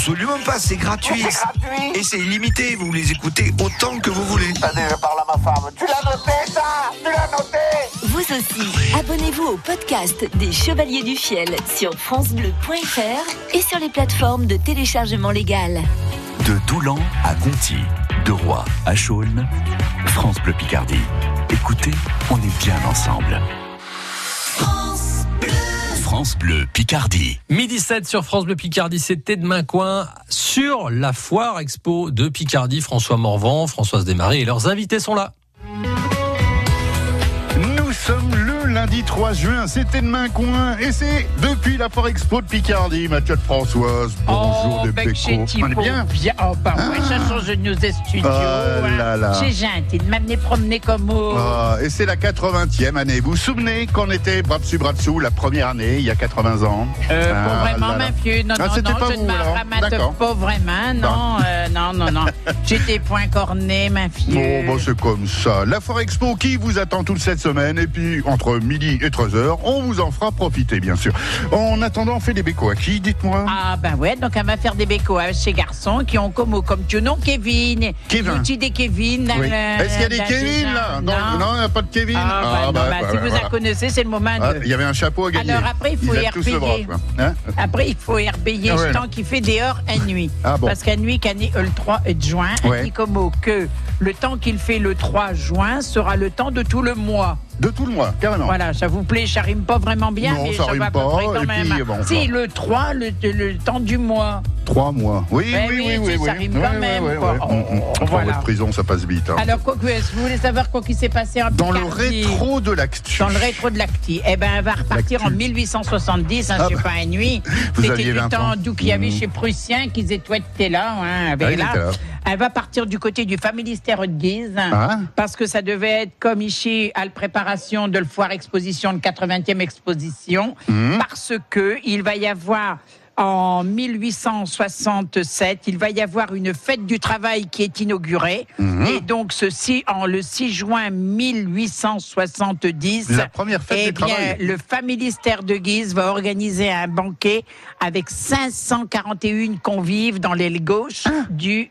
Absolument pas, c'est gratuit. C'est gratuit Et c'est illimité, vous les écoutez autant que vous voulez. Allez, je parle à ma femme. Tu l'as noté, ça Tu l'as noté Vous aussi, abonnez-vous au podcast des Chevaliers du Fiel sur francebleu.fr et sur les plateformes de téléchargement légal. De Doulan à Conti, de Roy à Chaulnes, France Bleu Picardie. Écoutez, on est bien ensemble. France Bleu Picardie. Midi 7 sur France Bleu Picardie, c'était demain coin sur la foire expo de Picardie. François Morvan, Françoise Desmarais et leurs invités sont là. Nous sommes le lundi 3 juin, c'était demain coin et c'est depuis la Foire Expo de Picardie, Mathieu de Françoise. Bonjour oh, de ben Péco. On est bien Oh, bah ouais, ça change de nos studios. Oh là là. J'ai gentil de m'amener promener comme au. Ah, et c'est la 80e année. Vous vous souvenez qu'on était bras dessus, bras dessous la première année, il y a 80 ans? Euh, Ah, pas vraiment, là, là. ma fille. Non, Ah, non, non, pas je vous, ne me pas vraiment. Non, euh, non, non, non. J'étais point corné, ma fille. Bon, bah, c'est comme ça. La Foire Expo qui vous attend toute cette semaine? Et puis, entre midi et 13h, on vous en fera profiter, bien sûr. En attendant, on fait des bécos à qui, dites-moi? Ah ben ouais, donc elle va faire des bécos à ces garçons qui ont comme, comme tu nom Kevin. Kevin. L'outil des Kevin. Oui. le- Est-ce qu'il y a des Kevin, là? Non. Il n'y a pas de Kevin Ah, bah, non, bah, bah, bah, si vous voilà. la connaissez, c'est le moment Ah, de... Il y avait un chapeau à gagner. Alors après, il faut y quoi. Hein? Après, il faut herbeiller Ah ouais. tant qu'il fait dehors à nuit. Ah bon. Parce qu'à nuit, qu'à nuit, le 3 juin, Ouais. dit comme mot que le temps qu'il fait le 3 juin sera le temps de tout le mois. De tout le mois, carrément. Voilà, ça vous plaît, ça rime pas vraiment bien, Non, mais ça ça, rime va à peu pas, près quand même. puis, bon, si, le 3, le, le temps du mois. Trois mois. Oui, Ben oui, oui, oui, oui. c'est- ça oui. rime Ouais, quand même, quoi. Oh, Mm, mm. Enfin, voilà. votre prison, ça passe vite. hein. Alors, quoi que, vous voulez savoir quoi qui s'est passé en Dans le rétro de l'actu. Dans le rétro de l'acti. Eh ben, elle va repartir L'actu. en 1870, hein, Ah c'est bah. pas une nuit. C'était du 20 temps d'où qu'il y avait Mmh. chez Prussien qu'ils étaient là. Hein, avec Ah, là. Elle va partir du côté du familistère de Guise. Ah. Parce que ça devait être comme ici à la préparation de la foire exposition, de 80e exposition. Mmh. Parce que il va y avoir en 1867, il va y avoir une fête du travail qui est inaugurée. Mhm. Et donc, ceci, en le 6 juin 1870, La première fête eh du bien, travail. le familistère de Guise va organiser un banquet avec 541 convives dans l'aile gauche Ah. du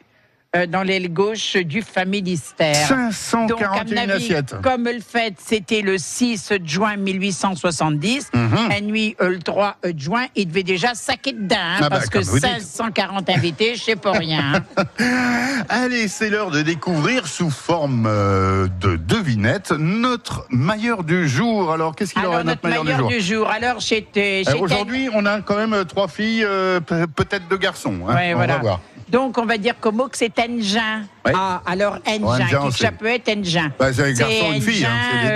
euh, dans l'aile gauche du familistère. Donc, à 541 mon avis, assiettes. comme le fait, c'était le 6 juin 1870, Mhm. la nuit, euh, le 3 juin, il devait déjà saquer dedans, hein, Ah bah, parce que comme vous dites. 540 invités, je sais pas rien. hein. Allez, c'est l'heure de découvrir sous forme euh, de devinette notre mailleur du jour. Alors, qu'est-ce qu'il Alors, aura notre mailleur du jour du jour. Alors, Euh, quel- Aujourd'hui, on a quand même euh, trois filles, euh, pe- peut-être deux garçons. hein. Ouais, on voilà. va voir. Donc, on va dire comme mot que c'est Engin. Ouais. Ah, alors Engin, Engin aussi. ça peut être Engin. Bah, c'est un garçon et une fille, hein,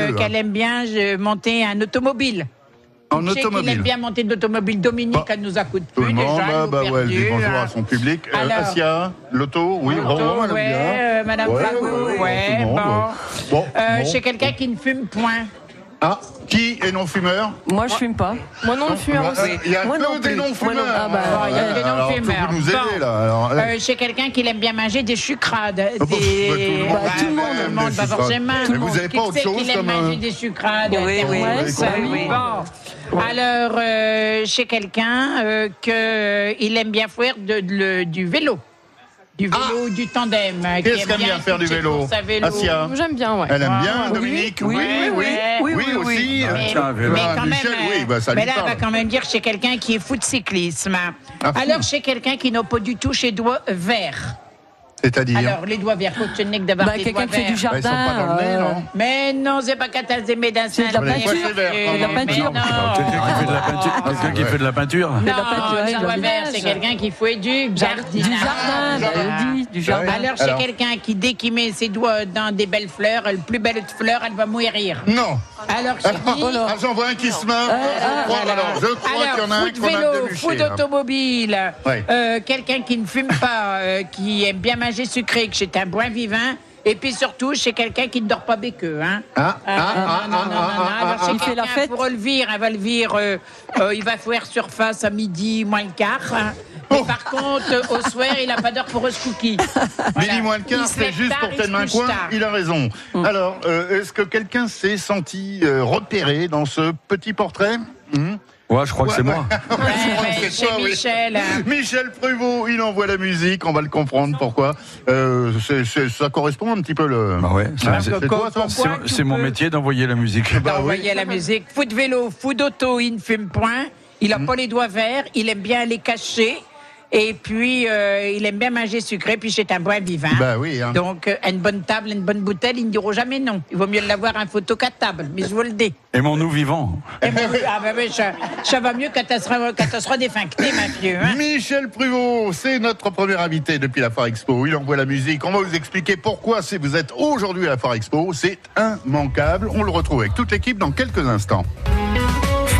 deux, hein. qu'elle aime bien je- monter un automobile. En automobile. aime bien monter d'automobile. Dominique, Bah, elle nous a de Tout le monde, déjà. bah, ouais, elle dit perdu, bonjour hein. à son public. Euh, Alors. Asia, Loto, oui, Roland, elle aime ouais, bien. euh, Madame Ouais, Flagou, ouais, ouais, bon. ouais. Bon, Euh, bon. Chez quelqu'un qui ne fume point. Ah, qui est non-fumeur Moi, je fume pas. Moi non, fumeur Euh, aussi. Il y a Moi des plus. non-fumeurs. Moi non- Ah bah, il y a des alors, non-fumeurs. faut vous nous aider, Bon. là. Alors, Euh, chez quelqu'un qui aime bien manger des sucrades. Des... bah, tout le monde. Bah, Bah, tout le monde, ouais, tout le monde, des pas sucrades. forcément. Mais vous avez Qui pas autre c'est chose qui aime comme, manger euh, des sucrades? Oui, oui, Thermos, oui, oui, oui. Bon. Alors, euh, chez quelqu'un euh, que il aime bien faire de, de- le- du vélo. Du vélo, du tandem. euh, Qu'est-ce aime qu'elle aime bien faire du vélo vélo. Asia J'aime bien, ouais. Elle aime bien, Ah, Dominique oui, oui, oui, oui, oui, oui, oui, oui. aussi. Mais, Tiens, vélo. mais Ah, quand Michel, même, oui, bah, ça mais lui là, on va parle. quand même dire chez quelqu'un qui est fou de cyclisme. Ah, fou. Alors, chez quelqu'un qui n'a pas du tout ses doigts verts. C'est-à-dire Alors, les doigts verts, faut tenir d'avoir Bah, des quelqu'un doigts qui fait du. Bah, ils sont jardin. pas dans le nez, euh, non Mais non, c'est pas quand t'as des médecins. C'est de la Les peinture. verts, C'est de la même. peinture. Mais non. Quelqu'un qui fait de la peinture. Quelqu'un qui fait de la peinture. Non, de la peinture, les de doigts verts, c'est village. quelqu'un qui fait du Du jardinage. jardin, bah, elle dit, du jardin. Alors, c'est Alors. quelqu'un qui, dès qu'il met ses doigts dans des belles fleurs, le plus belle fleur, elle va mourir. Non. Alors. Ah, j'en vois un qui se meurt. ah, Je crois-. Alors, je crois qu'il y en a un foot qu'on a vélo, déluché, foot là. automobile, Ouais. euh, quelqu'un qui ne fume pas, euh, qui aime bien manger sucré, que c'est un bon vivant, et puis surtout chez quelqu'un qui ne dort pas béqueux. Hein. Ah, ah, ah, non, non, ah, non, ah, non, ah, non. Alors, ah, Il fait la fête. pour le vire, elle va le vire, euh, euh, il va faire surface à midi, moins le quart. hein. Mais Oh. par contre, au soir, il n'a pas d'heure pour un cookie. Midi moins le quart, c'est juste pour main couche coin. tard. Il a raison. Alors, euh, est-ce que quelqu'un s'est senti euh, repéré dans ce petit portrait? Hmm? Ouais, je crois que c'est moi. Ouais, ouais, c'est toi, oui. Michel. Michel Pruvot, il envoie la musique, on va le comprendre pourquoi. Euh, c'est- c'est- ça correspond un petit peu le. Bah ouais, c'est- Ah, c'est- c'est toi, C'est mon peux- métier d'envoyer la musique. Bah oui. Envoyer la musique. Foot vélo, foot auto, il ne fume point. Il n'a pas les doigts verts. Il aime bien les cacher. Et puis, euh, il aime bien manger sucré. Puis, c'est un bon vivant. Bah oui. hein. Donc, euh, une bonne table, une bonne bouteille, ils ne diront jamais non. Il vaut mieux l'avoir un photo qu'à table. Mais je vous le dis. Et mon nous vivant. Et moi, ah, bah, oui, ça, ça va mieux quand seras, quand défuncté, ma vieux. Hein? Michel Pruvot, c'est notre premier invité depuis la Foire Expo. Il envoie la musique. On va vous expliquer pourquoi si vous êtes aujourd'hui à la Foire Expo. C'est immanquable. On le retrouve avec toute l'équipe dans quelques instants.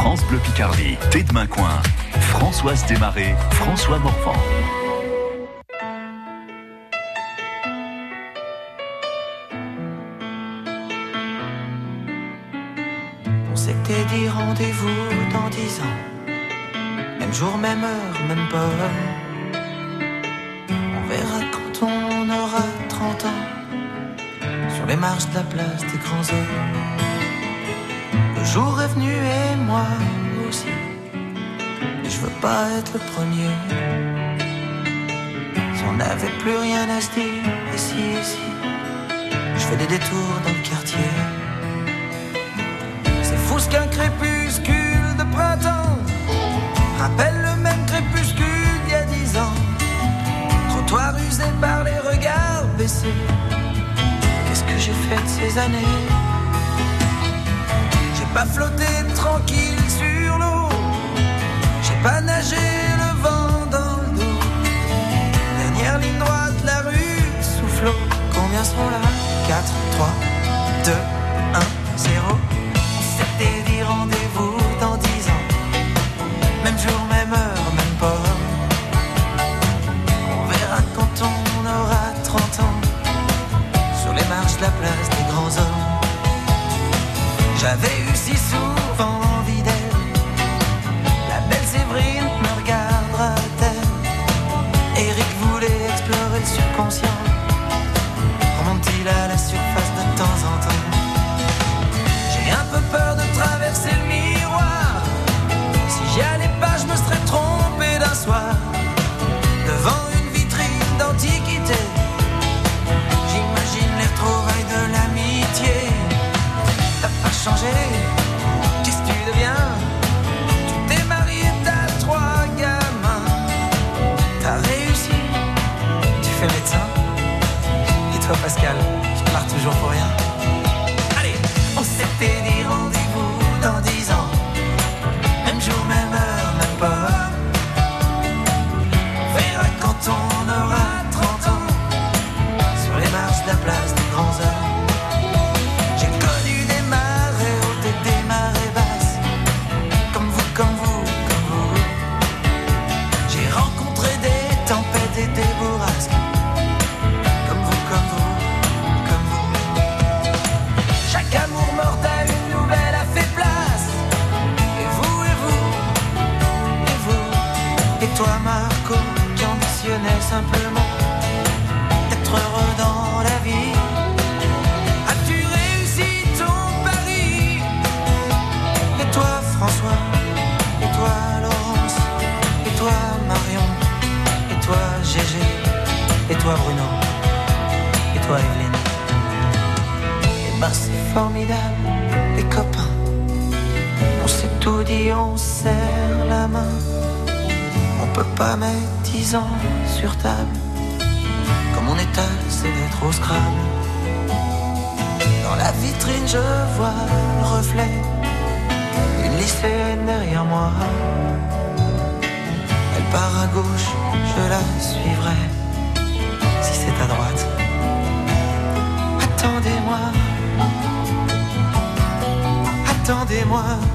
France Bleu Picardie, Thé Coin, Françoise Desmarais, François Morvan. On s'était dit rendez-vous dans dix ans. Même jour, même heure, même pomme. On verra quand on aura 30 ans. Sur les marches de la place des grands hommes. Le jour est venu et moi aussi. Je veux pas être le premier. Si on n'avait plus rien à se dire, ici, ici. Je fais des détours dans le quartier. C'est fou ce qu'un crépuscule de printemps rappelle le même crépuscule d'il y a dix ans. Trottoir usé par les regards baissés. Qu'est-ce que j'ai fait de ces années? Flotté tranquille sur l'eau. J'ai pas nagé le vent dans le dos. Dernière ligne droite, la rue soufflot. Combien seront là? 4, 3, 2, 1, 0. On s'était dit rendez-vous dans 10 ans. Même jour, même heure, même port. On verra quand on aura 30 ans. Sur les marches de la place des grands hommes. J'avais Pascal, tu pars toujours pour rien. Table. Comme mon état, c'est d'être au Scrabble. Dans la vitrine, je vois le reflet d'une lycéenne derrière moi. Elle part à gauche, je la suivrai. Si c'est à droite, attendez-moi. Attendez-moi. Attendez-moi.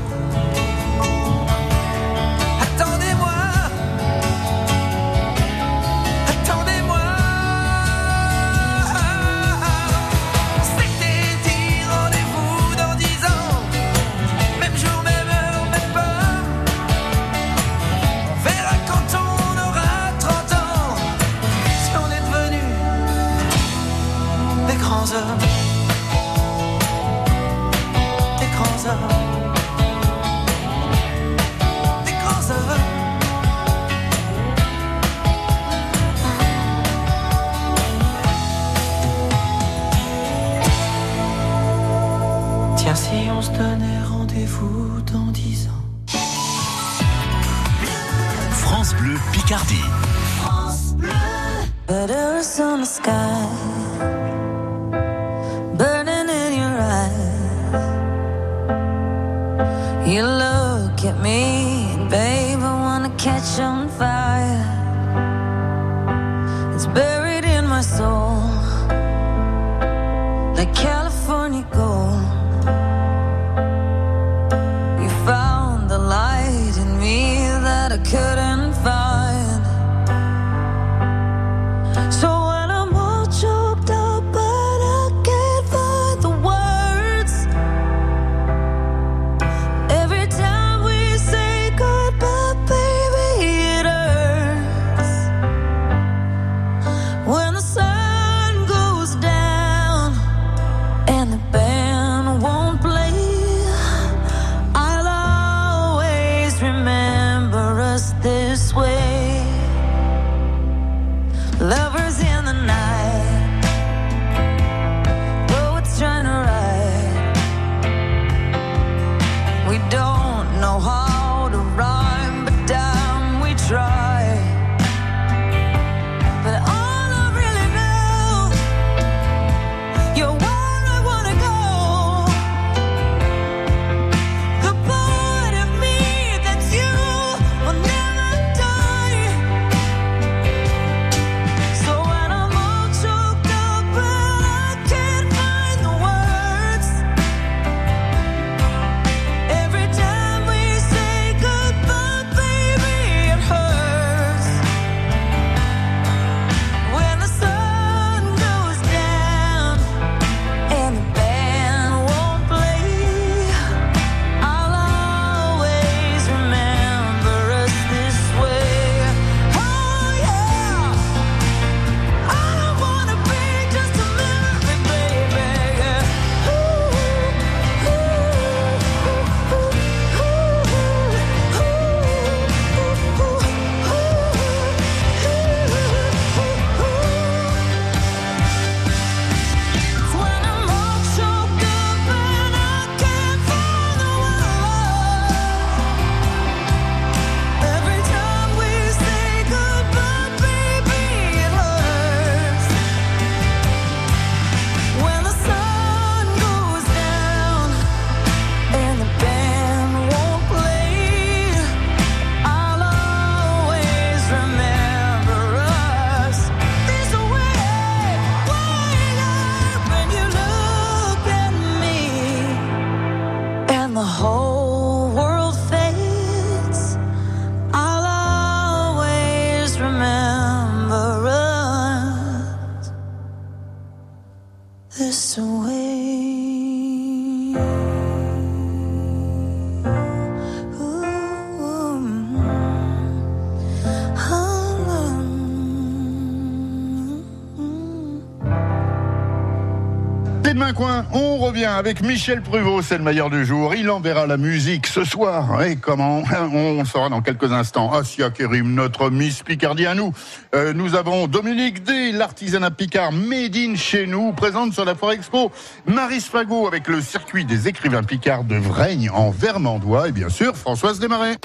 On revient avec Michel Pruvot, c'est le meilleur du jour. Il enverra la musique ce soir. Et comment On saura dans quelques instants. Asia Kerim, notre Miss Picardie à nous. Euh, nous avons Dominique D, l'artisanat Picard made in chez nous, présente sur la Foire Expo. Maris Fagot avec le circuit des écrivains Picard de Vraigne en Vermandois. Et bien sûr, Françoise Desmarais.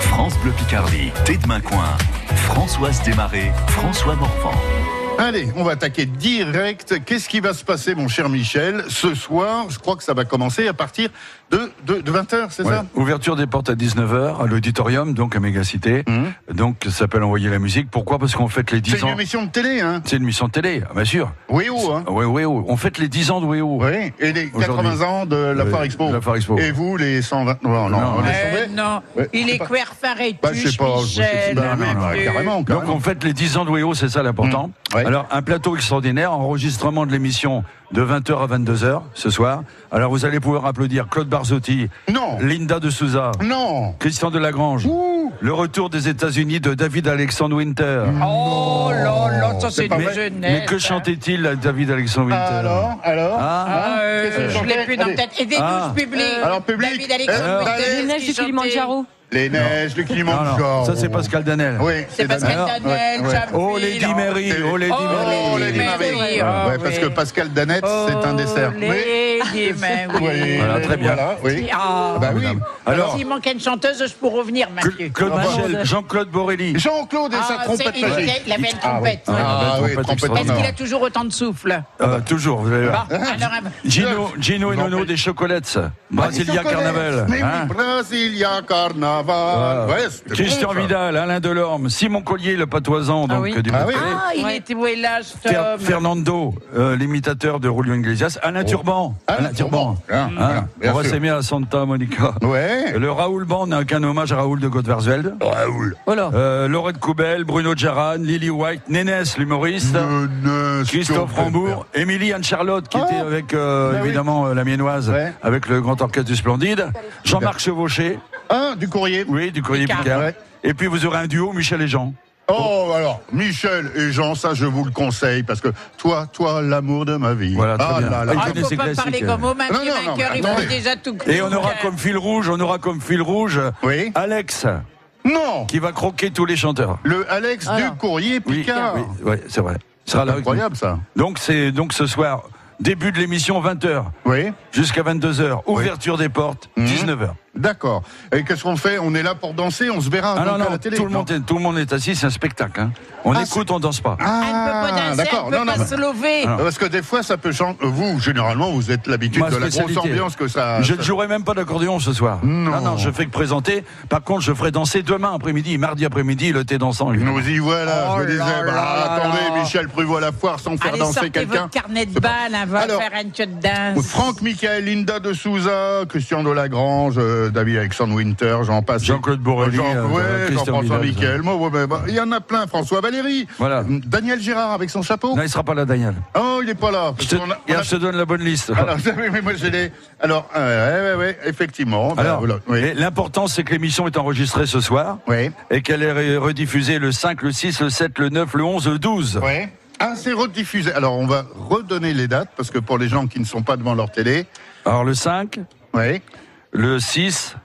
France Bleu Picardie, thé de coin. Françoise Desmarais, François Morvan. Allez, on va attaquer direct. Qu'est-ce qui va se passer, mon cher Michel? Ce soir, je crois que ça va commencer à partir de, de, 20h, c'est Ouais. ça Ouverture des portes à 19h à l'auditorium, donc à Mégacité. Donc ça s'appelle Envoyer la musique. Pourquoi? Parce qu'on fête les 10 Mhm. C'est ans. une émission de télé, hein C'est une émission de télé, ah, bien sûr. Weo, hein ouais. On fête les 10 ans de Weo. Oui, et les 80 Aujourd'hui. ans de la Euh, Foire Expo. la Foire Expo. Et vous, les 120... Non, non, Non, on est Euh, non, Ouais, il est pas. queer faré Bah, je sais pas, je sais Michel. pas. Non, non, non, carrément, Donc on fête les 10 ans de Weo, c'est ça l'important. Mmh. Ouais. Alors un plateau extraordinaire, enregistrement de l'émission de 20h à 22h ce soir. Alors vous allez pouvoir applaudir Claude Barzotti, Non Linda de Souza, Non Christian Delagrange, Ouh le retour des États-Unis de David Alexandre Winter. Oh là là, ça c'est une jeunesse. Mais que hein. chantait-il David Alexandre Winter Alors, alors Ah. Ah, euh, je l'ai plus dans la tête. Aidez-nous, Ah. public. Alors, public. David Alexandre Euh, Winter, qu'il du Kilimanjaro. Les neiges du Kilimanjaro. Ça c'est Pascal Danel. Oui, C'est Pascal. Jean Oh Lady Mary, oh Lady Oh, Mary. Oh, oh, parce oui. que Pascal Danette, c'est un dessert. Oh, Oui. Mais oui. Oui, Voilà, très bien. Voilà, oui. Ah. Bah oui. Alors, S'il manquait une chanteuse, je pourrais revenir, Mathieu. Claude Ah, bon. Michel, Jean-Claude Borelli. Jean-Claude et sa Ah, trompette c'est- il, magique. était- il avait une Ah, oui. trompette. Ah, oui, trompette trompette. Est-ce qu'il a toujours autant de souffle Euh, toujours, vous allez voir. Bon, alors, Gino, Gino et Nono des chocolates. Brasilia. Carnaval. Hein. Brasilia Carnaval. Christian. Vidal, Alain Delorme, Simon Collier, le patoisant, donc oui. du Ah oui. ah, il Ouais. était où est là, Fernando, euh, l'imitateur de Julio Iglesias, Alain Turban. Alain Turban. Turban. Hein, Hein, bien on va s'aimer à Santa Monica. Ouais. Le Raoul Band n'a qu'un hommage à Raoul de Gottversveld. Raoul. Voilà. Euh, Laurette Coubel, Bruno Jaran, Lily White, Nénès, l'humoriste. Christophe. Rambourg, Émilie Anne-Charlotte, qui Ah. était avec, euh, Bah oui. évidemment, euh, la miennoise, Ouais. avec le Grand Orchestre du Splendide. Jean-Marc Chevauché, Ah, du courrier. oui, du Courrier Picard. Picard. Ouais. Et puis vous aurez un duo, Michel et Jean. Oh, alors, Michel et Jean, ça, je vous le conseille, parce que toi, toi, l'amour de ma vie. Voilà, très ah bien. là là. Il Ah, connaît faut ses pas parler euh. comme au vainqueur, il faut déjà tout Et on aura comme fil rouge, on aura comme fil rouge Oui. Alex, Non qui va croquer tous les chanteurs. Le Alex du courrier Oui, Picard. oui, ouais, c'est vrai. Nous. Incroyable, ça. Donc c'est donc ce soir début de l'émission 20h Oui. jusqu'à 22h, ouverture des portes Mhm. 19h. D'accord. Et qu'est-ce qu'on fait? On est là pour danser, on se verra Ah non donc à non, la télé. tout le monde est, tout le monde est assis, c'est un spectacle hein. On Ah, écoute, on danse pas. Elle peut pas danser, d'accord. elle peut Non, non, pas mais- se lever. Ah. Parce que des fois, ça peut changer. Vous, généralement, vous êtes l'habitude de la grosse ambiance que ça. Je ça- ne jouerai même pas d'accordéon ce soir. Non. non, je fais que présenter. Par contre, je ferai danser demain après-midi, mardi après-midi, le thé dansant. évidemment. Nous y voilà, Oh je me disais, là bah, là attendez, là. Michel Prévost à la foire sans faire Allez, danser quelqu'un. votre carnet de balles, on va Alors, faire un show de danse. Franck, Michael, Linda de Souza, Christian de Lagrange, euh, David Alexandre Winter, j'en passe. Jean-Claude Borelli, Jean, euh, ouais, Jean-François moi, ouais, bah, bah, il y en a plein, François Valéry. Voilà. Daniel Gérard avec son chapeau. Non, il sera pas là, Daniel. Oh, il est pas là. Je te, a- on a- donne la bonne liste. Alors, oui, mais moi, j'ai les. Alors, euh, ouais, ouais, ouais, effectivement. voilà, oui. et l'important, c'est que l'émission est enregistrée ce soir Oui. et qu'elle est rediffusée le 5, le 6, le 7, le 9, le 11, le 12. Ouais. Ah, c'est rediffusé. Alors, on va redonner les dates parce que pour les gens qui ne sont pas devant leur télé. Alors, le 5, Oui. Le 6,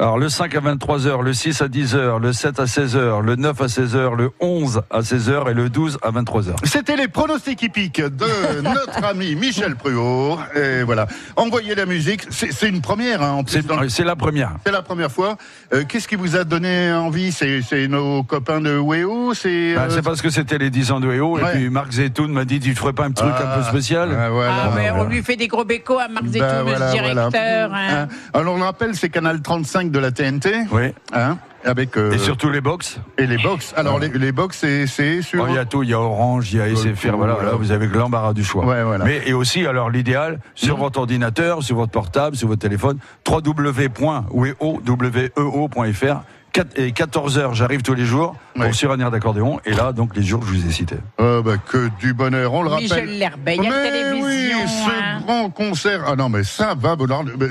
alors le 5 à 23h, le 6 à 10h, le 7 à 16h, le 9 à 16h, le 11 à 16h et le 12 à 23h. C'était les pronostics hippiques de notre ami Michel Pruot. Et voilà. Envoyez la musique. C'est une première, hein, en plus. C'est dans le- c'est la première. C'est la première fois. Euh, Qu'est-ce qui vous a donné envie? C'est c'est nos copains de Weo C'est Bah, euh, c'est parce que c'était les 10 ans de EO et puis Marc Zetoun m'a dit tu ferais pas un truc un peu spécial? Ah, voilà. Ah, mais voilà. on lui fait des gros bécos à Marc Zetoun, Bah, le voilà, directeur. voilà. hein. Hein. Alors on rappelle, c'est Canal 35 de la TNT. Oui. Hein, avec euh, Et surtout les box. et les box. Alors les, les box, c'est sur. Oh, Il y a tout, il y a Orange, il y a SFR, voilà, voilà. là, vous avez que l'embarras du choix. Ouais, voilà. Mais et aussi, alors l'idéal, sur votre ordinateur, sur votre portable, sur votre téléphone, www.weo.fr. Et 14 heures, j'arrive tous les jours pour Ouais. sur un air d'accordéon. Et là, donc les jours que je vous ai cités. Euh, bah, que du bonheur. On le rappelle. Michel Lerbeil, il y a Mais la télévision. oui, ce hein. grand concert. Ah non, mais ça va.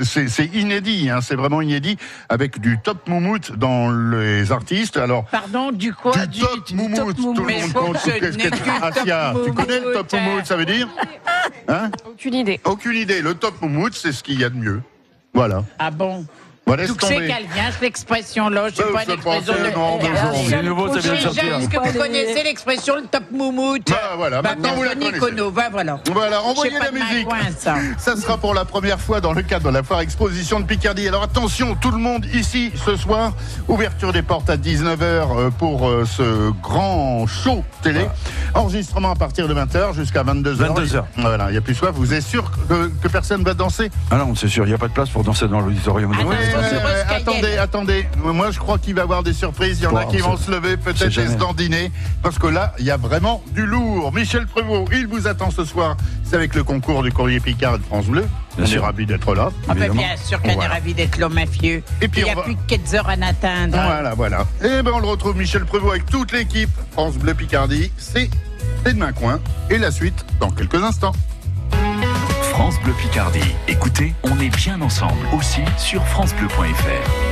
C'est inédit, hein, c'est vraiment inédit, avec du top moumoute dans les artistes. Alors, Pardon, du quoi? du top moumoute, tout le monde compte. Qu'est-ce que- tu connais le top moumoute, ça veut dire? Hein? Aucune idée. Aucune idée. Le top moumoute, c'est ce qu'il y a de mieux. Voilà. Ah bon? Voilà, laisse c'est tomber. qu'elle vient, cette expression-là? Je sais Euh, pas c'est l'expression de. fait, non, Eh, bonjour. C'est nouveau, ça vient de Déjà, sortir. Est-ce que vous connaissez l'expression le top moumoute? Bah, voilà, Bah, maintenant, vous la connaissez. Kono, va voilà. Voilà, envoyez pas la de musique. ça. Ça sera pour la première fois dans le cadre de la foire exposition de Picardie. Alors attention, tout le monde ici ce soir. Ouverture des portes à 19h pour euh, ce grand show télé. Enregistrement à partir de 20h jusqu'à 22h. 22h. Voilà, il n'y a plus soif. Vous êtes sûr que, que personne va danser? Ah non, c'est sûr, il n'y a pas de place pour danser dans l'auditorium. Ah Skynet. Attendez, attendez. Moi, je crois qu'il va y avoir des surprises. Il y en a qui vont se lever, peut-être et se dandiner. Parce que là, il y a vraiment du lourd. Michel Prévost, il vous attend ce soir. C'est avec le concours du Courrier Picard de France Bleu. Bien On sûr. est ravis d'être là. Ah ben bien sûr qu'on est Voilà. ravis d'être l'homme mafieux. Et puis il n'y a va- plus que 4 heures à n'atteindre. Voilà, voilà. Et ben on le retrouve Michel Prévost avec toute l'équipe France Bleu Picardie. C'est c'est demain coin. Et la suite dans quelques instants. France Bleu Picardie. Écoutez, on est bien ensemble aussi sur francebleu.fr.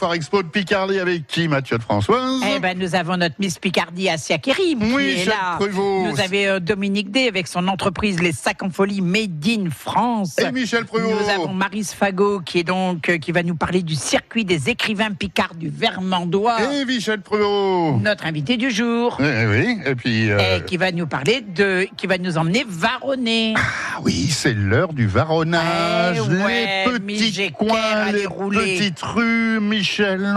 la expo de Picardie avec qui, Mathieu de Françoise? Ben, nous avons notre Miss Picardie, Asia Kérim, qui Oui, est là. Prévost. Nous avons euh, Dominique D avec son entreprise Les Sacs en Folie Made in France. Et Michel Prévost. Nous avons Maris Fagot qui est donc euh, qui va nous parler du circuit des écrivains picards du Vermandois. Et Michel Prévost. Notre invité du jour. Eh oui, et puis... euh, Et qui va nous parler de, qui va nous emmener varonner. Ah oui, c'est l'heure du varonnage, Eh ouais, les petits coins, les rouler. petites rues, Michel.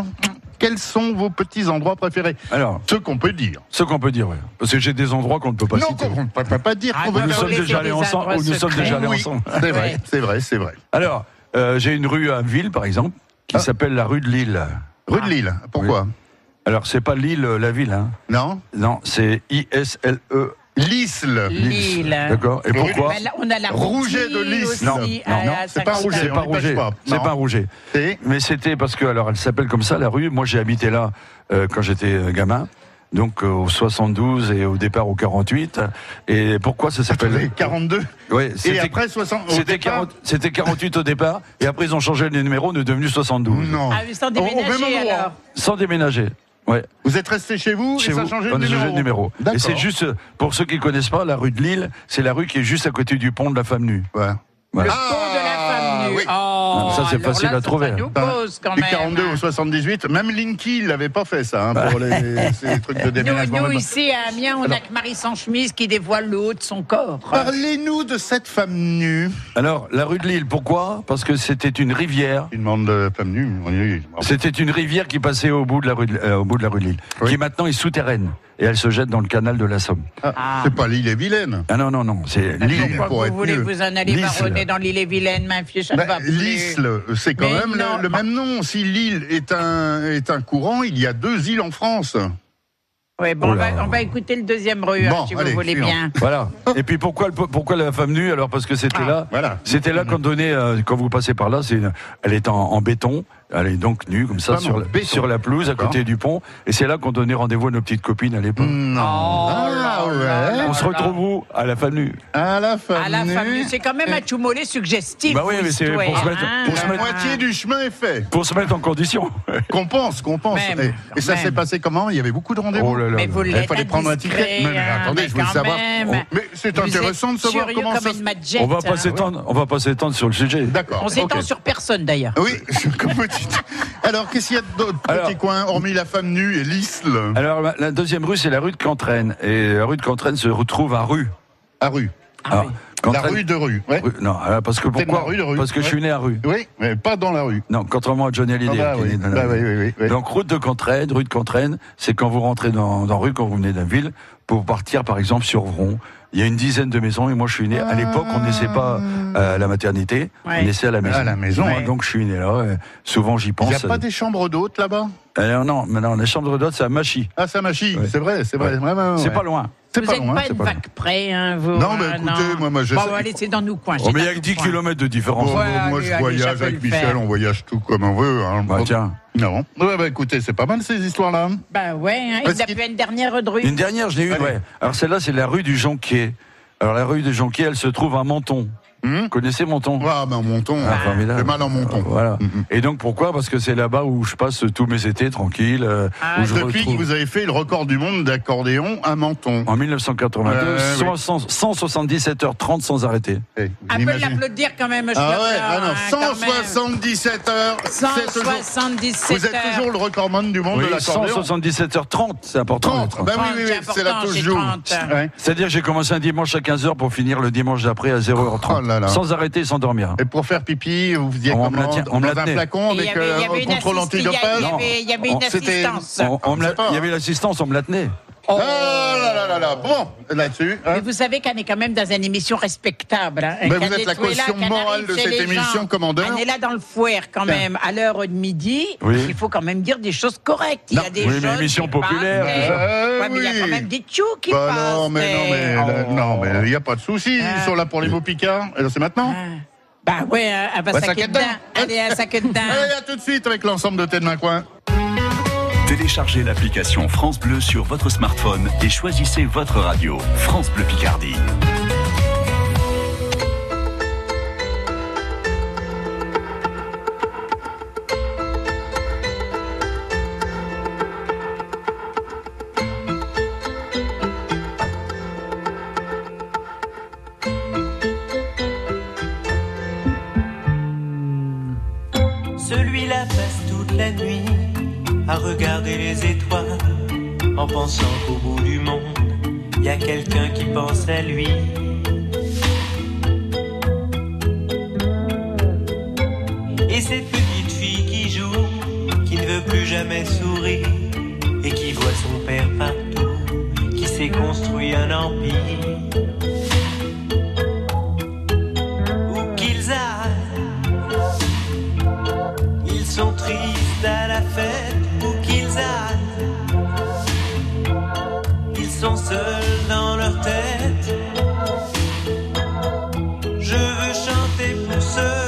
Quels sont vos petits endroits préférés Alors, Ce qu'on peut dire. ce qu'on peut dire, ouais. Parce que j'ai des endroits qu'on ne peut pas non, citer. on ne peut pas dire Ah, qu'on va Nous sommes déjà allés ensemble. nous sommes déjà allés Oui, ensemble. c'est vrai, c'est vrai, c'est vrai. Alors, euh, j'ai une rue à Ville, par exemple, qui Ah. s'appelle la rue de Lille. Rue de Lille, pourquoi Alors, c'est pas Lille, la ville, hein. Non Non, c'est I-S-L-E. L'Isle. Lille. D'accord. Et pourquoi Ben, là, on a la Rouget de aussi, Non, non, non, c'est pas. Rouget. C'est pas Rouget. C'est pas Rouget. Mais c'était parce que, alors, elle s'appelle comme ça, la rue. Moi, j'ai habité là euh, quand j'étais euh, gamin. Donc euh, au 72 et au départ au 48. Et pourquoi ça s'appelle? Attendez, 42. Ouais, Et c'était après 60. au c'était départ 40 c'était 48 au départ et après ils ont changé le numéro, on est devenu 72. Non. Ah, oui, sans Au- au même déménager endroit. alors. Sans déménager. Ouais. Vous êtes resté chez vous Chez et ça a changé on de a changé numéro. de numéro. Et c'est juste, pour ceux qui ne connaissent pas, la rue de Lille, c'est la rue qui est juste à côté du pont de la femme nue. Ouais. Le Voilà. pont de la femme nue. oui. Oh, Ça, c'est alors facile là, à trouver, Ça nous pose quand Du même. 42 au 78, même Linky il l'avait pas fait ça hein, pour les, ces trucs de Nous, déménagement. nous, pas. ici à Amiens, on n'a que Marie sans chemise qui dévoile le haut de son corps. Parlez-nous de cette femme nue. Alors, la rue de Lille, pourquoi? Parce que c'était une rivière. Une de femme nue. C'était une rivière qui passait au bout de la rue de, euh, au bout de, la rue de Lille, Oui. qui maintenant est souterraine. Et elle se jette dans le canal de la Somme. Ah, Ah. C'est pas l'île et Vilaine. Ah non, non, non, c'est Pourquoi être vous voulez mieux. vous en aller L'Isle. marronner dans l'île et Vilaine, ma fille, ça Bah, va. L'Isle, c'est quand Mais même le- même nom. Si l'île est un, est un courant, il y a deux îles en France. Ouais, bon, on Oh va, on va écouter le deuxième rue, Bon, si allez, vous voulez suivant. bien. Voilà. Et puis pourquoi, pourquoi la femme nue? Alors parce que c'était Ah. là. Voilà. C'était là quand donnait, euh, quand vous passez par là, c'est une- elle est en, en béton. Elle est donc nue comme ça sur la, sur la pelouse à côté du pont. Et c'est là qu'on donnait rendez-vous à nos petites copines à l'époque. Non. Oh ah là ouais. là. On se retrouve où? À la femme nue. À la femme À la nue. femme nue, c'est quand même un choumolet suggestif. Bah oui, mais c'est pour histoire, se mettre- pour se La mettre- moitié du chemin est fait. Pour se mettre en condition. Qu'on pense, qu'on pense. Même, et, ça s'est passé comment? Il y avait beaucoup de rendez-vous. Oh là là. Mais vous Il fallait prendre un ticket. Mais, mais hein, attendez, mais je voulais savoir. Oh, mais c'est intéressant de savoir comment comme ça. se- madjette, On va pas hein. s'étendre. On va pas s'étendre sur le sujet. D'accord. On s'étend sur personne d'ailleurs. Oui, comme vous dites. Alors, qu'est-ce qu'il y a d'autres Alors- petits coins, hormis la femme nue et l'isle Alors la- la deuxième rue, c'est la rue de Cantraine. Et la rue de Cantraine se retrouve à rue. À rue. Ah Alors, oui. La rue de rue. Ouais. Rue- Non, alors, parce que de pourquoi rue de rue, Parce que je suis né à rue. Oui, mais pas dans la rue. Non, contrairement à Johnny Hallyday. Ah bah oui, bah rue. oui, oui, oui, oui. Donc route de Cantraine, rue de Cantraine, c'est quand vous rentrez dans, dans rue, quand vous venez d'une ville, pour partir par exemple sur Vron. Il y a une dizaine de maisons et moi je suis né. À l'époque, on naissait pas euh, à la maternité, Ouais. on naissait à la maison. À la maison, Moi, ouais. Donc je suis né là. et souvent j'y Il pense. n'y a pas des chambres d'hôtes là-bas? Euh, non, mais non, les chambres d'hôtes, c'est à Machy. Ah, ça machie, Ouais. c'est vrai, c'est vrai. C'est ouais. pas loin. C'est Vous pas loin. pas une pas vague près, hein, vous. Non, mais hein, écoutez, moi, moi, je Bon, allez, c'est dans nous coins. Oh, mais il y a que nous 10 coins. km de différence. Bon, Ouais, moi, allez, je voyage avec Michel, on voyage tout comme on veut. Hein. Bah, tiens. Non. Ouais, bah, écoutez, c'est pas mal ces histoires-là. Bah ouais, hein, il a une dernière rue. Une dernière, je l'ai eu, Allez. ouais. Alors celle-là, c'est la rue du Jonquier. Alors la rue du Jonquier, elle se trouve à Menton. Hum Vous connaissez Menton? Ah, ben, monton. Ah, formidable. J'ai mal en monton. Voilà. Mhm. Et donc pourquoi? Parce que c'est là-bas où je passe tous mes étés tranquilles. euh, Ah, où je Depuis que vous avez fait le record du monde d'accordéon à menton. En 1982, Ouais, ouais, 100 177 h 30 sans arrêter. Eh, Un peu imaginez- l'applaudir quand même, Ah Schneider, ouais, ah non, hein, quand même. 177 heures. c'est toujours- 177 Vous êtes toujours le recordman du monde Oui, de l'accordéon 177 h 30, c'est important. 30. d'être- oui, oui, oui, C'est la important, touche c'est joue. 30. Ouais. C'est-à-dire que j'ai commencé un dimanche à 15h pour finir le dimanche d'après à 0h30. Oh là là. Sans arrêter, sans dormir. Et pour faire pipi, vous faisiez On me comment la tient- on me un flacon avec avait- il y euh, avait une contrôle antidopage il y avait- il y avait une assistance. Il y avait l'assistance, on me la tenait. Oh. Ah là là là là, bon, là-dessus. hein. Mais vous savez qu'on est quand même dans une émission respectable. Hein, Ben, vous êtes la est là, caution morale arrive de chez cette les émission, gens. commandeur. On est là dans le fouet quand même, à l'heure de midi. Oui. Il faut quand même dire des choses correctes. Il y a Non. des Oui, mais choses émission qui populaire, mais-. Euh, Ouais, mais il y a oui. quand même des tchous qui Bah passent. non, mais non, mais là, Oh. non, mais il n'y a pas de souci. Ah. Ils sont là pour les mots picards. Alors c'est maintenant. Ah. Bah ouais, un, un Bah, sac de à dents. Allez, un sac de dents. Allez, à tout de suite avec l'ensemble de Tête Main Coin. Téléchargez l'application France Bleu sur votre smartphone et choisissez votre radio. France Bleu Picardie. Les étoiles en pensant qu'au bout du monde, il y a quelqu'un qui pense à lui. Et cette petite fille qui joue, qui ne veut plus jamais sourire et qui voit son père partout, qui s'est construit un empire. Pour ceux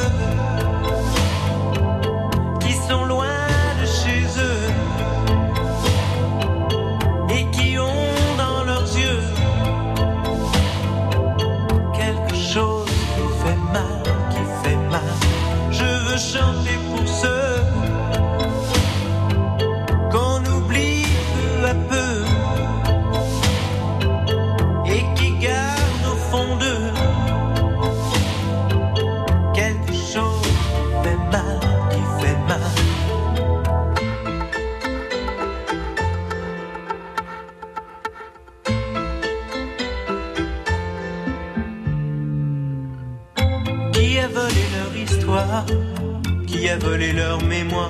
Qui a volé leur mémoire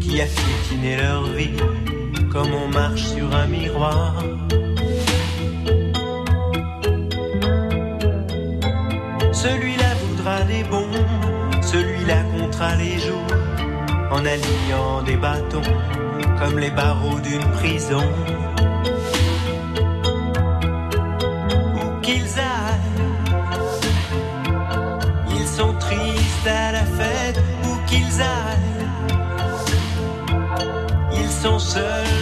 Qui a piétiné leur vie Comme on marche sur un miroir. Celui-là voudra des bons Celui-là comptera les jours En alignant des bâtons Comme les barreaux d'une prison sont seuls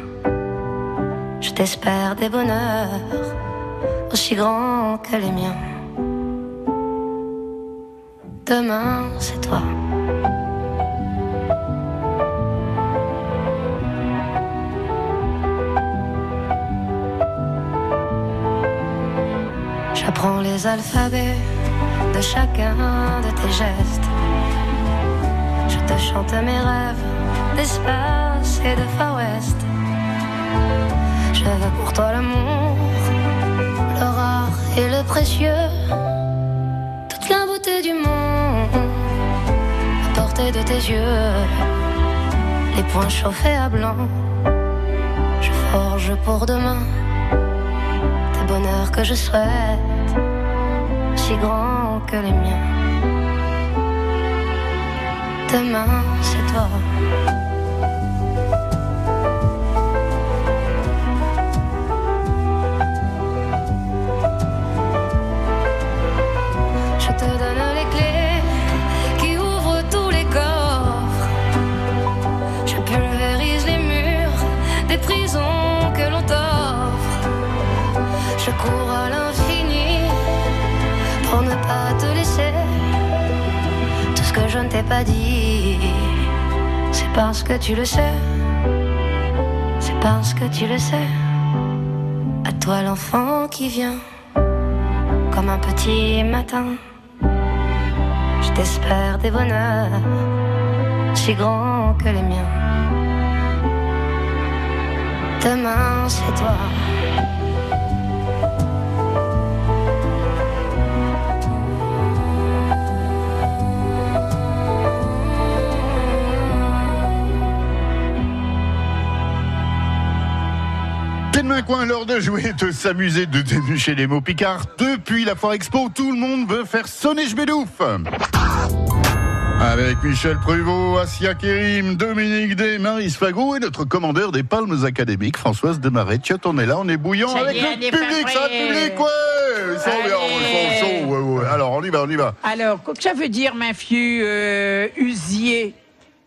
Je t'espère des bonheurs aussi grands que les miens. Demain, c'est toi. J'apprends les alphabets de chacun de tes gestes. Je te chante mes rêves d'espace et de Far West. Veux pour toi l'amour, le rare et le précieux, toute la beauté du monde, à portée de tes yeux, les points chauffés à blanc. Je forge pour demain des bonheurs que je souhaite, si grands que les miens. Demain, c'est toi. Je ne t'ai pas dit, c'est parce que tu le sais. C'est parce que tu le sais. À toi l'enfant qui vient, comme un petit matin. Je t'espère des bonheurs si grands que les miens. Demain c'est toi. Coin, l'heure de jouer, de s'amuser, de débucher les mots picards. Depuis la Foire Expo, tout le monde veut faire sonner Jbedouf. Avec Michel Pruvot, Asia Kérim, Dominique Day, Marie Fagou et notre commandeur des Palmes académiques, Françoise Desmarais. Tiens, on est là, on est bouillant Ça avec est, le public, ça, le public, ouais Ils sont bien, ils sont chauds, ouais, ouais. Alors, on y va, on y va. Alors, qu'est-ce que ça veut dire, ma fille euh, usier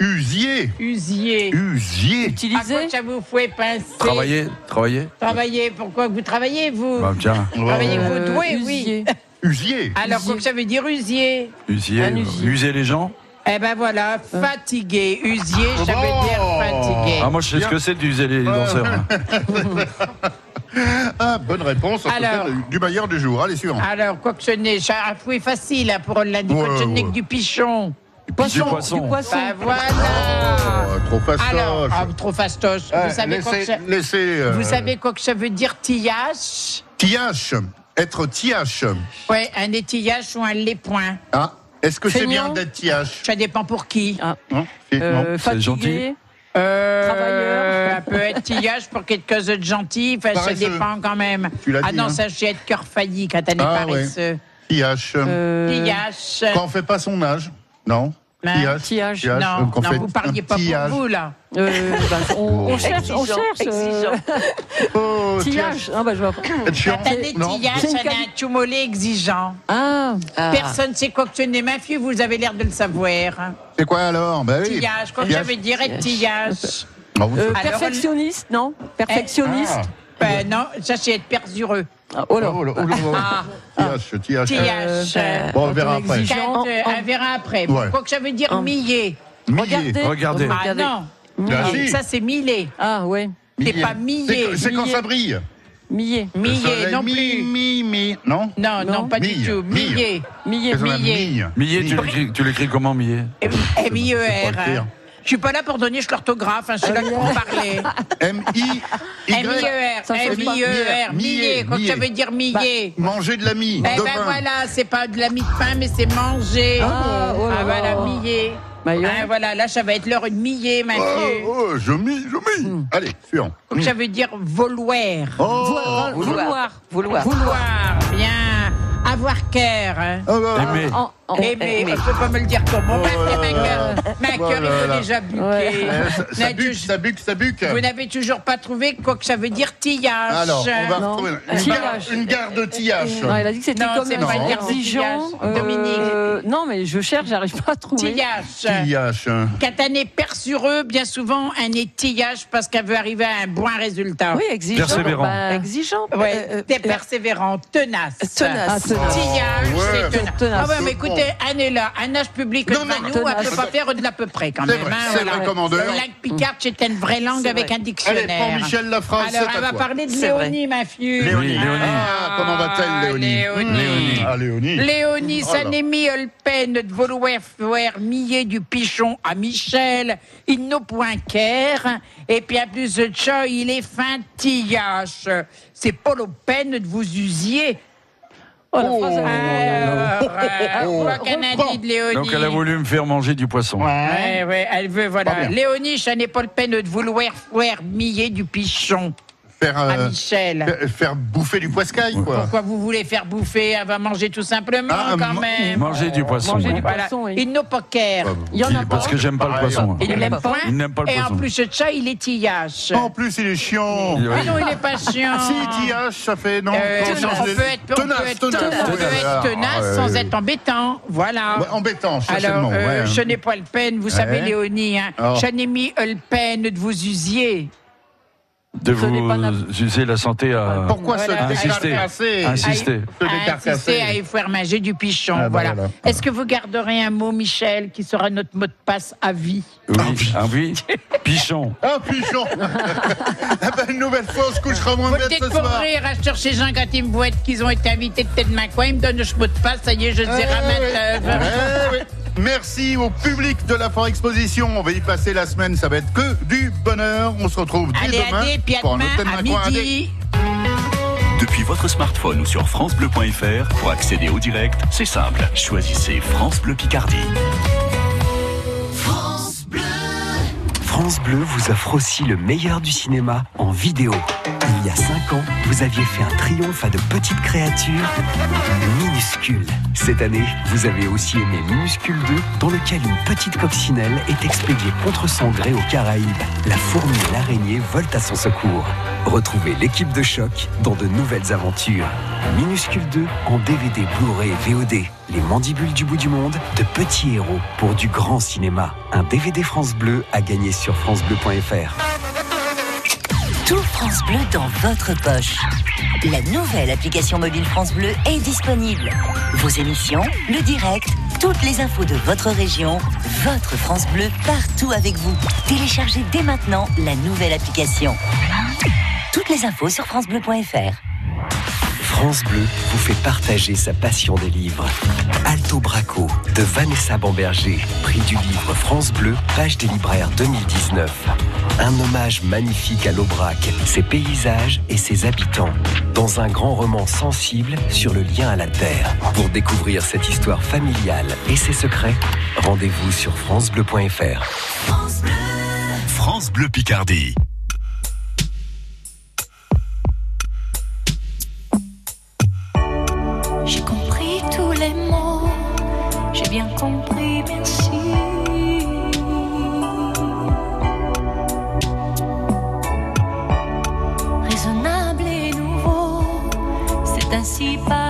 Usier Usier. Usier À quoi ça vous fait penser Travailler, travailler. Travailler. Pourquoi vous travaillez, vous Bah, tiens. Travaillez Euh, vos doués, oui. Usier Alors, qu'est-ce que ça veut dire usier Usier, Un usier. user les gens. Eh ben voilà, fatigué. Usier, ça veut Oh. dire fatigué. Ah, moi, je sais ce que c'est d'user les danseurs. hein. Ah, bonne réponse, en tout Alors. cas, du meilleur du jour. Allez, suivant. Alors, quoi que ce n'est, ça a fouet facile hein, pour l'indiquer, Ouais, quoi que ce n'est ouais. que du pichon. Du poisson. Du poisson. Ben voilà. Oh, trop fastoche. Alors, ah, trop fastoche. Ah, vous savez quoi que laissez, ça... laissez, euh, Vous savez quoi que ça veut dire tillage Tiache, être tiache. Ouais, un étillage ou un lépoin. Ah, est-ce que c'est bien d'être tiache Ça dépend pour qui. Ah. Non, c'est- non. Euh, c'est gentil. Euh, Travailleur. Ça peut être tillage pour quelque chose de gentil, enfin, ça Paresseux. dépend quand même. Tu l'as ah dit, non, hein. ça c'est être cœur failli quand elle est Ah, paresseux. Tiache. Euh, Tillage. Quand on fait pas son âge Non Tillage. Non, vous parliez un pas tillage. pour vous là. Euh, bah, on, on cherche, on Exigeant, cherche. euh, Oh, tillage. Ah bah je vois pas. Quand Non. tillage, C'est un tumolé exigeant. Ah. Personne sait quoi que ce n'est. Ma fille, vous avez l'air de le savoir. C'est quoi alors bah, oui. Tillage, veut dire être tillage Ah, Euh, perfectionniste, non? Perfectionniste. Ah. Ben non, ça c'est être persureux. Ah, oh là. Oh là, oh là, oh là. Tiache, tiache. Tillage. Euh, Bon, on verra après. exigeant. Quand, euh, on verra après. Ouais. Quoi que ça veut dire millet. Millet. Regardez. Regardez. Ah non. Ah, Millet. si. Ça c'est millet. Ah ouais. C'est pas millet. C'est- quand ça brille. Millet. Le Millet non mi, plus. Mi, mi, non Non, non, Non. pas Mille. du tout. Mille. Millet. Millet. Millet. Mille. Millet, tu l'écris- tu l'écris comment, Millet? M-I-E-R. Je suis pas là pour donner l'orthographe, hein, je suis là pour parler. M-I-Y. M-I-E-R, pas. M-I-E-R, Millet, que ça veut dire millet Manger de la mie. Eh ben voilà, c'est pas de la mie de pain, mais c'est manger. Ah, oh là Ah, voilà, là. millet. Bah. Ah, voilà, là, ça va être l'heure de millet, ma Oh, fille. oh, je mis, je mis. Hmm. Allez, suivant. Comme ça veut dire vouloir. Oh, Vouloir. Vouloir. Vouloir. Vouloir, bien. Avoir cœur. hein. ah bah, Aimer. En- en- Aimer, aimer. faut pas me le dire comme moi. Oh Ma cœur, là. ma Oh cœur, il faut déjà buquer. euh, ça, buque, ça buque, ça buque. Vous n'avez toujours pas trouvé quoi que ça veut dire tillage. Alors, on va retrouver une gare, de tillage. Non, il a dit que c'était Non, comme pas exigeant. tillage. Dominique. Non, mais je cherche, j'arrive pas à trouver. Tillage. Tillage. On est persureux, bien souvent, un est tillage parce qu'elle veut arriver à un bon résultat. Oui, exigeant. Persévérant. Bah, exigeant. Ouais, Euh, euh, t'es persévérant, tenace. Tenace. Ah. Tillage, c'est tenace. Ah ouais, mais écoutez, Anne est là, un âge public Non, non, nous, elle peut pas faire de l'à peu près quand C'est même. vrai, hein, c'est vrai, commandeur. La langue picarde, c'est une vraie langue avec vrai. un Allez, dictionnaire. prends Michel la phrase, Alors, elle va parler de. Léonie, ma fille. Léonie, Léonie. Ah, comment va-t-elle, Léonie Léonie. Ah, Léonie. Léonie, ça là. n'est mis le peine de vouloir faire millier du pichon à Michel. Il n'a point qu'air. Et puis, à plus de ça, il est fin tillage. C'est pas la peine de vous usier. Oh, la phrase, elle- Alors, oh, de Léonie. Donc, elle a voulu me faire manger du poisson. Ouais, ouais, elle veut, Pas voilà. bien. Léonie, ça n'est pas le peine de vouloir faire millier du pichon Faire, à euh, Michel. faire- bouffer du poiscaille, quoi. Pourquoi vous voulez faire bouffer Elle va manger tout simplement, Ah, quand ma- même. Manger du poisson. Manger oui. du Voilà. poisson, oui. Il n'a pas qu'air. Il y en a pas. Parce que j'aime pas le Pareil. poisson. Il n'aime pas. Il n'aime pas le Et en poisson. plus de ça, il est tillage. En plus, il est chiant. Oui. Ah non, il est pas chiant. Si, tillage, ça fait non. Euh, on change on les- peut être, on peut tenace, être- tenace. on peut Ouais, être ouais, tenace ouais, sans ouais. être embêtant. Voilà. Ouais, embêtant, Alors, euh, ouais. je n'ai pas le peine, vous savez. Léonie, hein, Oh. je n'ai mis le peine de vous usier. De vous user la santé à, Pourquoi se Voilà. insister. décarcasser Insister. Se à décarcasser. insister à effermager du pichon. Ah, bah voilà. voilà. Est-ce que vous garderez un mot, Michel, qui sera notre mot de passe à vie Oui, ah oui. Pichon. Ah, pichon Ah ben, Une nouvelle fois, on se couchera moins bête ce pour soir. rire, rassure ces gens quand ils me voient qu'ils ont été invités de tête de ma coin, ils me donnent ce mot de passe, ça y est, je les ai ramenés. Merci au public de la Fort Exposition. On va y passer la semaine, ça va être que du bonheur. On se retrouve dès Allez, demain allez, puis à pour un demain, thème à d'un coin. Allez. midi. Depuis votre smartphone ou sur FranceBleu.fr, pour accéder au direct, c'est simple. Choisissez France Bleu Picardie. France Bleu vous offre aussi le meilleur du cinéma en vidéo. Il y a 5 ans, vous aviez fait un triomphe à de petites créatures minuscules. Cette année, vous avez aussi aimé Minuscule 2, dans lequel une petite coccinelle est expédiée contre son gré aux Caraïbes. La fourmi et l'araignée volent à son secours. Retrouvez l'équipe de choc dans de nouvelles aventures. Minuscule 2 en DVD, Blu-ray VOD. Les mandibules du bout du monde, de petits héros pour du grand cinéma. Un DVD France Bleu à gagner sur francebleu.fr. Tout France Bleu dans votre poche. La nouvelle application mobile France Bleu est disponible. Vos émissions, le direct, toutes les infos de votre région, votre France Bleu partout avec vous. Téléchargez dès maintenant la nouvelle application. Toutes les infos sur francebleu.fr. France Bleu vous fait partager sa passion des livres. Alto Braco de Vanessa Bamberger, prix du livre France Bleu, page des libraires 2019. Un hommage magnifique à l'Aubrac, ses paysages et ses habitants, dans un grand roman sensible sur le lien à la terre. Pour découvrir cette histoire familiale et ses secrets, rendez-vous sur francebleu.fr. France Bleu Picardie. Compris, merci. Raisonnable et nouveau, c'est ainsi par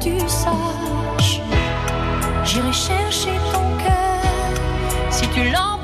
tu saches, j'irai chercher ton cœur. Si tu l'emportes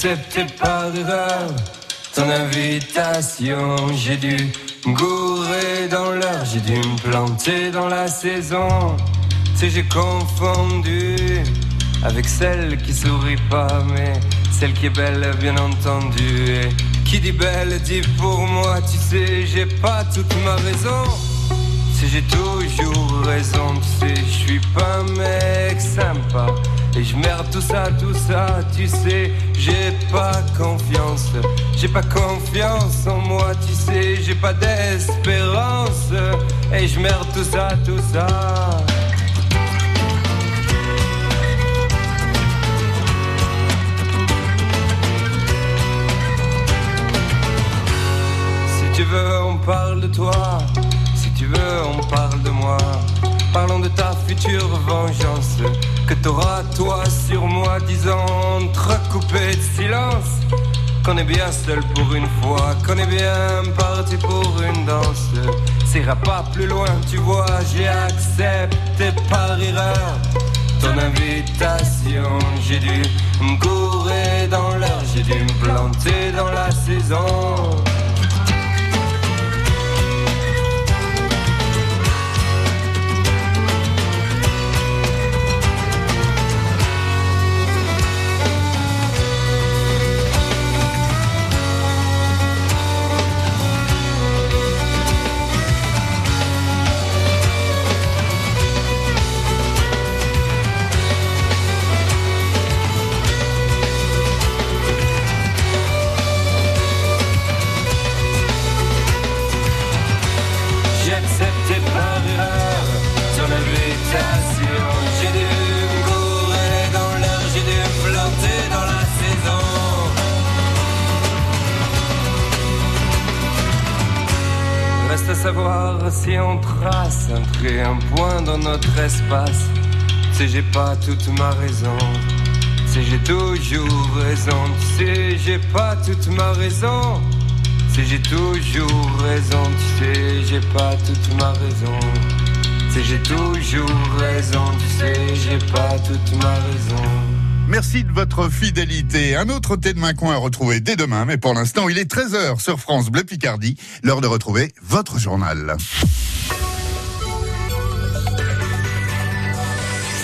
J'ai accepté par erreur ton invitation. J'ai dû gourer dans l'heure, j'ai dû me planter dans la saison. Sais, j'ai confondu avec celle qui sourit pas, mais celle qui est belle, bien entendu. Et qui dit belle dit pour moi, tu sais, j'ai pas toute ma raison. Si j'ai toujours raison, tu sais, je suis pas un mec sympa. Et je merde tout ça, tout ça, tu sais, j'ai pas confiance. J'ai pas confiance en moi, tu sais, j'ai pas d'espérance. Et je merde tout ça, tout ça. Si tu veux, on parle de toi. Si tu veux, on parle de moi. Parlons de ta future vengeance. Que t'auras toi sur moi, disant entrecoupé de silence. Qu'on est bien seul pour une fois, qu'on est bien parti pour une danse. Ça ira pas plus loin, tu vois, j'ai accepté par erreur ton invitation. J'ai dû me courir dans l'heure, j'ai dû me planter dans la saison. Savoir si on trace un trait, un point dans notre espace. Sais, j'ai pas toute ma raison. Tu sais, j'ai toujours raison. Tu sais, j'ai pas toute ma raison. Sais, j'ai toujours raison. Tu sais, j'ai pas toute ma raison. Tu sais, j'ai toujours raison. Tu sais, j'ai pas toute ma raison. Merci de votre fidélité. Un autre thé de main coin à retrouver dès demain, mais pour l'instant, il est 13h sur France Bleu Picardie. L'heure de retrouver votre journal.